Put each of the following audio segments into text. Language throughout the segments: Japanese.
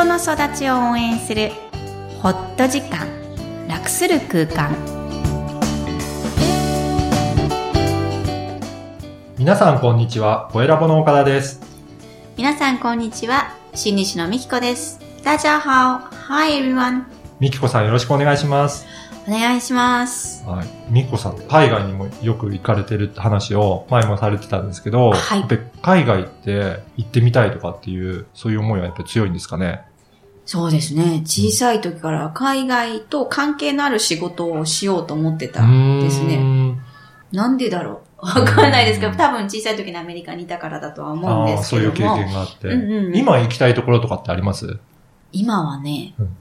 人の育ちを応援するホット時間楽する空間皆さんこんにちは、声ラボの岡田です。皆さんこんにちは新西のみきこです大家好 Hi everyone みきこさんよろしくお願いします。お願いしますはい。みきこさん、海外にもよく行かれてるって話を前もされてたんですけど、はい海外って行ってみたいとかっていう、そういう思いはやっぱり強いんですかね？そうですね小さい時から海外と関係のある仕事をしようと思ってたんですね。なんでだろう？わかんないですけど、多分小さい時にアメリカにいたからだとは思うんでああ、そういう経すけども。験があって、うんうんうん今行きたいところとかってあります？今はね、うん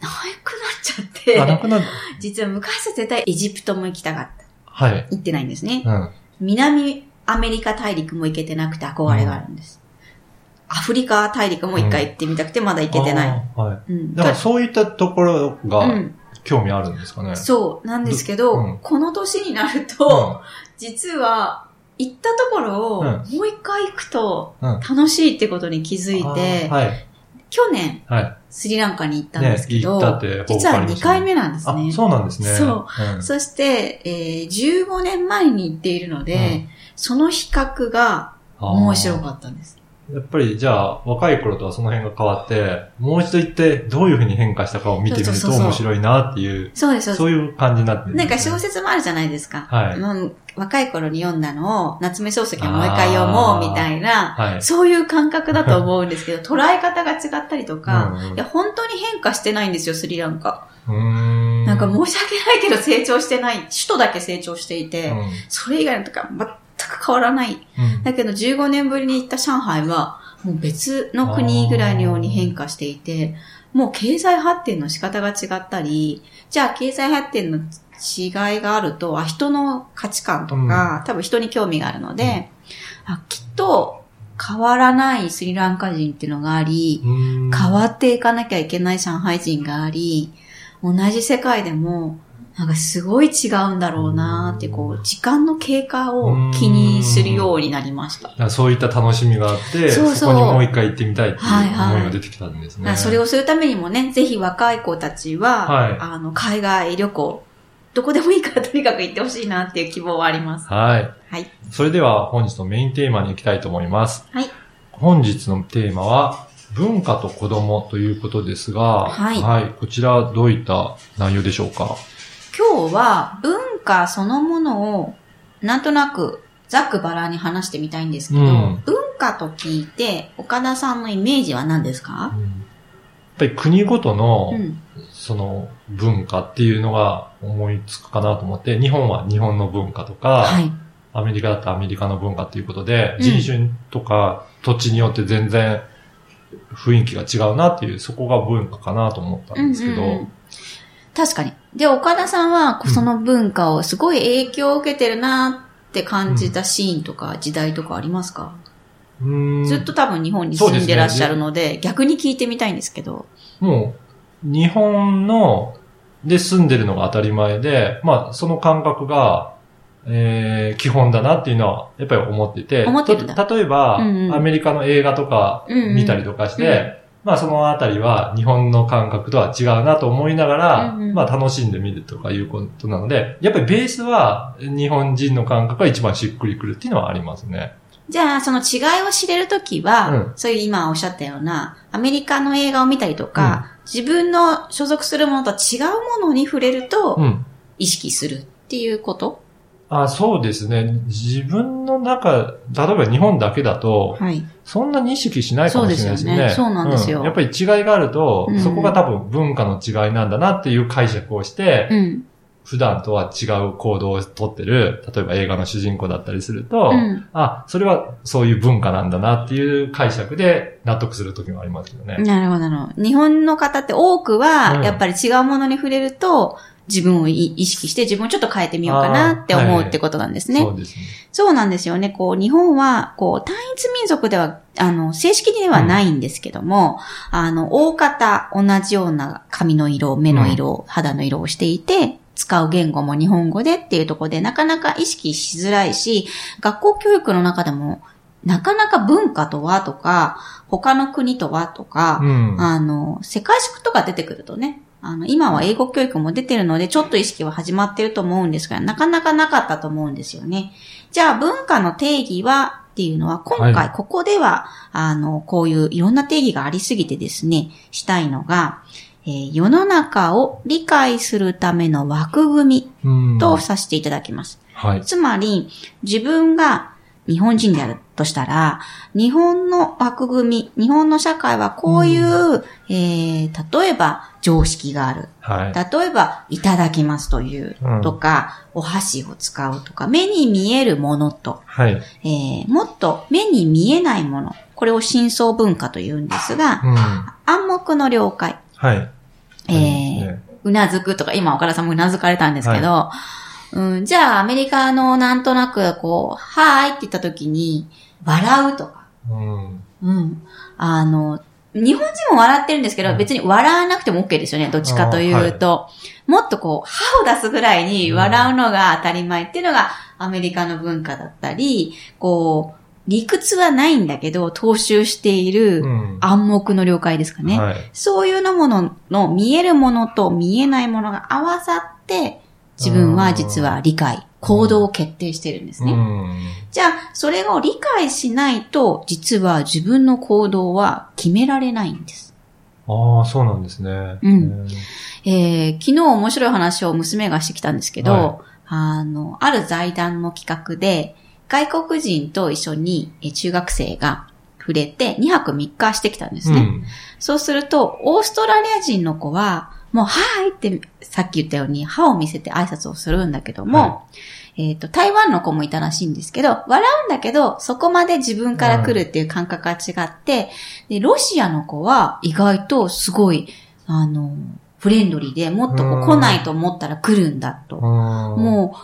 なくなっちゃって、あ、なくなる。実は昔は絶対エジプトも行きたかった。はい。行ってないんですね。うん。南アメリカ大陸も行けてなくて憧れがあるんです。アフリカ大陸も一回行ってみたくてまだ行けてない。はい。うん。だからそういったところうがん、興味あるんですかね。そうなんですけど、うんこの年になるうんと、実は行ったところをうんもう一回行くとうん楽しいってことに気づいて、はい。去年はい。スリランカに行ったんですけど、ね実は2ありましたね回目なんですね。あ、そうなんですね。そううん。そして、えー15年前に行っているので、うんその比較が面白かったんです。やっぱりじゃあ若い頃とはその辺が変わって、もう一度行ってどういうふうに変化したかを見てみると面白いなっていう、そうです、そういう感じになってるなんか小説もあるじゃないですか。はいうん若い頃に読んだのを夏目漱石をもう一回読もうみたいな、はい。そういう感覚だと思うんですけど、捉え方が違ったりとか、いや本当に変化してないんですよ、スリランカ。うーん。なんか申し訳ないけど成長してない。首都だけ成長していて、うんそれ以外のとか全く変わらない。うん。だけど15年ぶりに行った上海は、もう別の国ぐらいのように変化していて、もう経済発展の仕方が違ったり、じゃあ経済発展の違いがあると、あ人の価値観とか、多分人に興味があるので、あきっと変わらないスリランカ人っていうのがあり、変わっていかなきゃいけない上海人があり、同じ世界でも、なんかすごい違うんだろうなーって、こう、時間の経過を気にするようになりました。そういった楽しみがあって、そうそうそこにもう一回行ってみたいっていうはいはい思いが出てきたんですね。だからそれをするためにもね、ぜひ若い子たちは、はいあの、海外旅行、どこでもいいからとにかく行ってほしいなっていう希望はあります。はい。はい。それでは本日のメインテーマに行きたいと思います。はい。本日のテーマは、文化と子供ということですが、はいこちらどういった内容でしょうか？今日は文化そのものを、なんとなく、ざっくばらんに話してみたいんですけど、うん文化と聞いて、岡田さんのイメージは何ですか？やっぱり国ごとの、うん。その文化っていうのが思いつくかなと思って、日本は日本の文化とか、はい。アメリカだったらアメリカの文化っていうことで、うん人種とか土地によって全然雰囲気が違うなっていう、そこが文化かなと思ったんですけど、うんうんうん確かに。で、岡田さんは、その文化をすごい影響を受けてるなって感じたシーンとか時代とかありますか、うーん。ずっと多分日本に住んでらっしゃるので、逆に聞いてみたいんですけど。もう、日本の、で住んでるのが当たり前で、まあ、その感覚が、えー、基本だなっていうのは、やっぱり思ってて、思ってるんだ。と例えば、うんうん。アメリカの映画とか見たりとかして、うんまあ、そのあたりは日本の感覚とは違うなと思いながら、うんうんまあ、楽しんでみるとかいうことなので、やっぱりベースは日本人の感覚が一番しっくりくるっていうのはありますね。じゃあ、その違いを知れるときは、うんそういう今おっしゃったような、アメリカの映画を見たりとか、自分の所属するものと違うものに触れると、うん。意識するっていうことあそうですね。自分の中、例えば日本だけだと、はい。そんなに意識しないかもしれないですね。そうですよねそうなんですよやっぱり違いがあると、うんそこが多分文化の違いなんだなっていう解釈をして、うん。普段とは違う行動をとってる、例えば映画の主人公だったりすると、うん。あ、それはそういう文化なんだなっていう解釈で納得する時もありますけどね。なるほど、なるほど。日本の方って多くは、うんやっぱり違うものに触れると、自分をい意識して自分をちょっと変えてみようかなって思うってことなんですね。そうですね。そうなんですよね。こう、日本は、こう、単一民族では、あの、正式にはないんですけども、あの、大方同じような髪の色、目の色、肌の色をしていて、使う言語も日本語でっていうところで、なかなか意識しづらいし、学校教育の中でも、なかなか文化とはとか、他の国とはとか、うん。あの、世界史とか出てくるとね、あの、今は英語教育も出てるので、ちょっと意識は始まってると思うんですが、なかなかなかったと思うんですよね。じゃあ、文化の定義はっていうのは、今は回ここでは、あの、こういういろんな定義がありすぎてですね、したいのが、えー世の中を理解するための枠組うんみとさせていただきます。はい。つまり、自分が日本人であるとしたら、日本の枠組み、日本の社会はこういう、えー、例えば常識がある。はい。例えば、いただきますといううんとか、お箸を使うとか、目に見えるものと、はい。えー、もっと目に見えないもの。これを深層文化と言うんですがう、ん。暗黙の了解。はい。えー、うなずくとか、今岡田さんもうなずかれたんですけど、うん、じゃあアメリカのなんとなくこう、はーいって言った時に、笑うとか、うん。うん。あの、日本人も笑ってるんですけど、うん別に笑わなくても OK ですよね。どっちかというと。もっとこう、歯を出すぐらいに笑うのが当たり前っていうのがアメリカの文化だったり、こう、理屈はないんだけど、踏襲しているうん。暗黙の了解ですかね。はい。そういうのものの見えるものと見えないものが合わさって、自分は実は理解、行動を決定してるんですね。うん。じゃあ、それを理解しないと、実は自分の行動は決められないんです。ああ、そうなんですね。うんえー昨日面白い話を娘がしてきたんですけど、はいあの、ある財団の企画で、外国人と一緒にえ中学生が触れて2泊3日してきたんですね。うん。そうすると、オーストラリア人の子は、もう、はーいって、さっき言ったように、歯を見せて挨拶をするんだけども、はえっ、と、台湾の子もいたらしいんですけど、笑うんだけど、そこまで自分から来るっていう感覚が違って、で、ロシアの子は意外とすごい、あの、フレンドリーで、もっとこう来ないと思ったら来るんだと。もも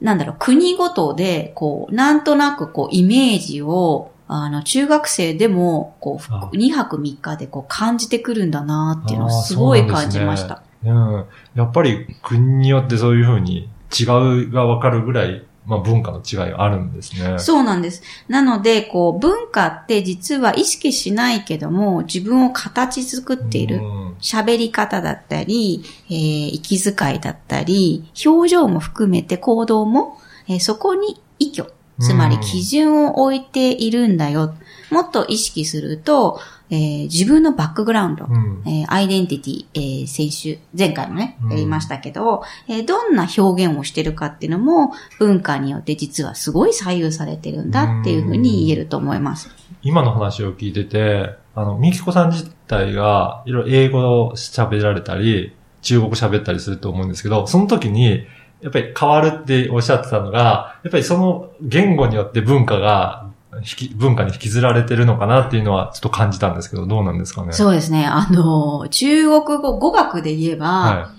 う、なんだろう、国ごとで、こう、なんとなくこう、イメージを、あの、中学生でも、こう、あ2泊3日でこう、感じてくるんだなっていうのをすごい感じました。うん。やっぱり国によってそういうふうに違うがわかるぐらい、まあ文化の違いがあるんですね。そうなんです。なので、こう、文化って実は意識しないけども、自分を形作っている。うん喋り方だったり、えー息遣いだったり、表情も含めて行動も、えーそこに依拠、つまり基準を置いているんだよ。もっと意識すると、えー自分のバックグラウンド、うん。えーアイデンティティ、えー先週、前回もね、うんやりましたけど、えーどんな表現をしてるかっていうのも、文化によって実はすごい左右されてるんだっていうふうに言えると思います。今の話を聞いてて、あの、みきこさん自体が、いろいろ英語を喋られたり、中国語喋ったりすると思うんですけど、その時に、やっぱり変わるっておっしゃってたのが、やっぱりその言語によって文化が、引き文化に引きずられてるのかなっていうのはちょっと感じたんですけど、どうなんですかね？そうですね。あの、中国語、語学で言えば、は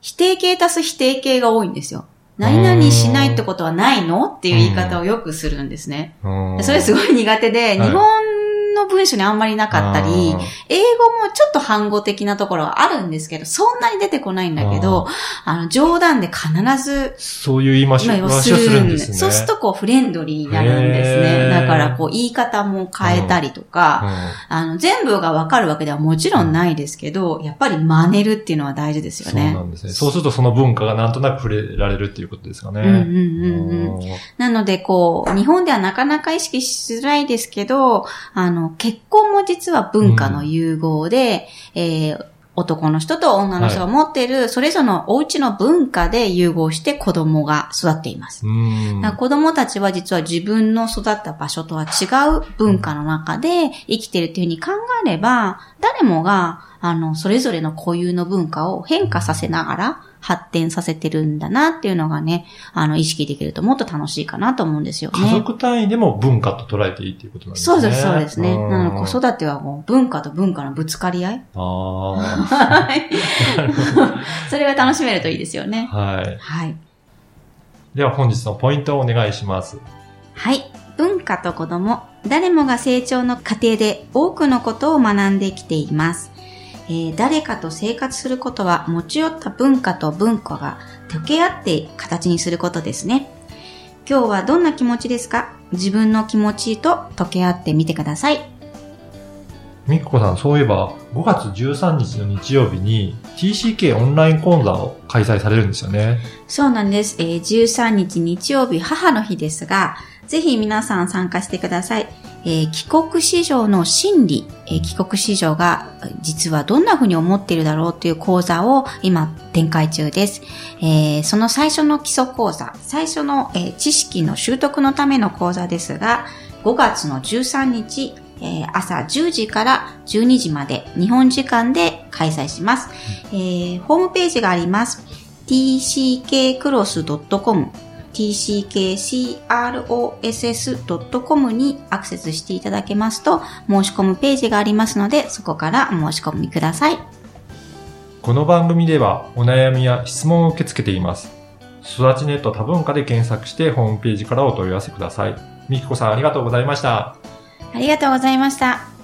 否定形足す否定形が多いんですよ。何々しないってことはないの？っていう言い方をよくするんですね。それすごい苦手で、い日本の文章にあんまりなかったり、英語もちょっと反語的なところはあるんですけど、そんなに出てこないんだけど、あの、冗談で必ず、そういう言い回しをするんですね。そうするとこうフレンドリーになるんですへね。からこう言い方も変えたりとか、あの、全部がわかるわけではもちろんないですけど、やっぱり真似るっていうのは大事ですよね。そうなんですね。そうするとその文化がなんとなく触れられるっていうことですかね。うんうんうんうんなので、こう、日本ではなかなか意識しづらいですけど、あの、結婚も実は文化の融合で、えー男の人と女の人が持っている、それぞれのお家の文化で融合して子供が育っています。うん。だから子供たちは実は自分の育った場所とは違う文化の中で生きてるっていうふうに考えれば、誰もが、あの、それぞれの固有の文化を変化させながら発展させてるんだなっていうのがね、あの、意識できるともっと楽しいかなと思うんですよね。家族単位でも文化と捉えていいっていうことなんですね。そうです、そうですね。んなので子育てはもう文化と文化のぶつかり合いあはい。それが楽しめるといいですよねあ。。はい。はい。では本日のポイントをお願いします。はい。文化と子供、誰もが成長の過程で多くのことを学んできています。えー誰かと生活することは持ち寄った文化と文化が溶け合って形にすることですね。今日はどんな気持ちですか？自分の気持ちと溶け合ってみてください。みっこさん、そういえば、5月13日の日曜日に TCK オンライン講座を開催されるんですよね。そうなんです。えー13日日曜日母の日ですが、ぜひ皆さん参加してください。えー帰国子女の心理、えー帰国子女がえー実はどんな風に思っているだろうという講座を今展開中です。えーその最初の基礎講座、最初の、えー知識の習得のための講座ですが、5月の13日、えー朝10時から12時まで日本時間で開催します。えーホームページがあります。tckcross.com tckcross.com にアクセスしていただけますと申し込むページがありますのでそこからお申し込みください。この番組ではお悩みや質問を受け付けています。育ちネット多文化で検索してホームページからお問い合わせください。みきこさんありがとうございました。ありがとうございました。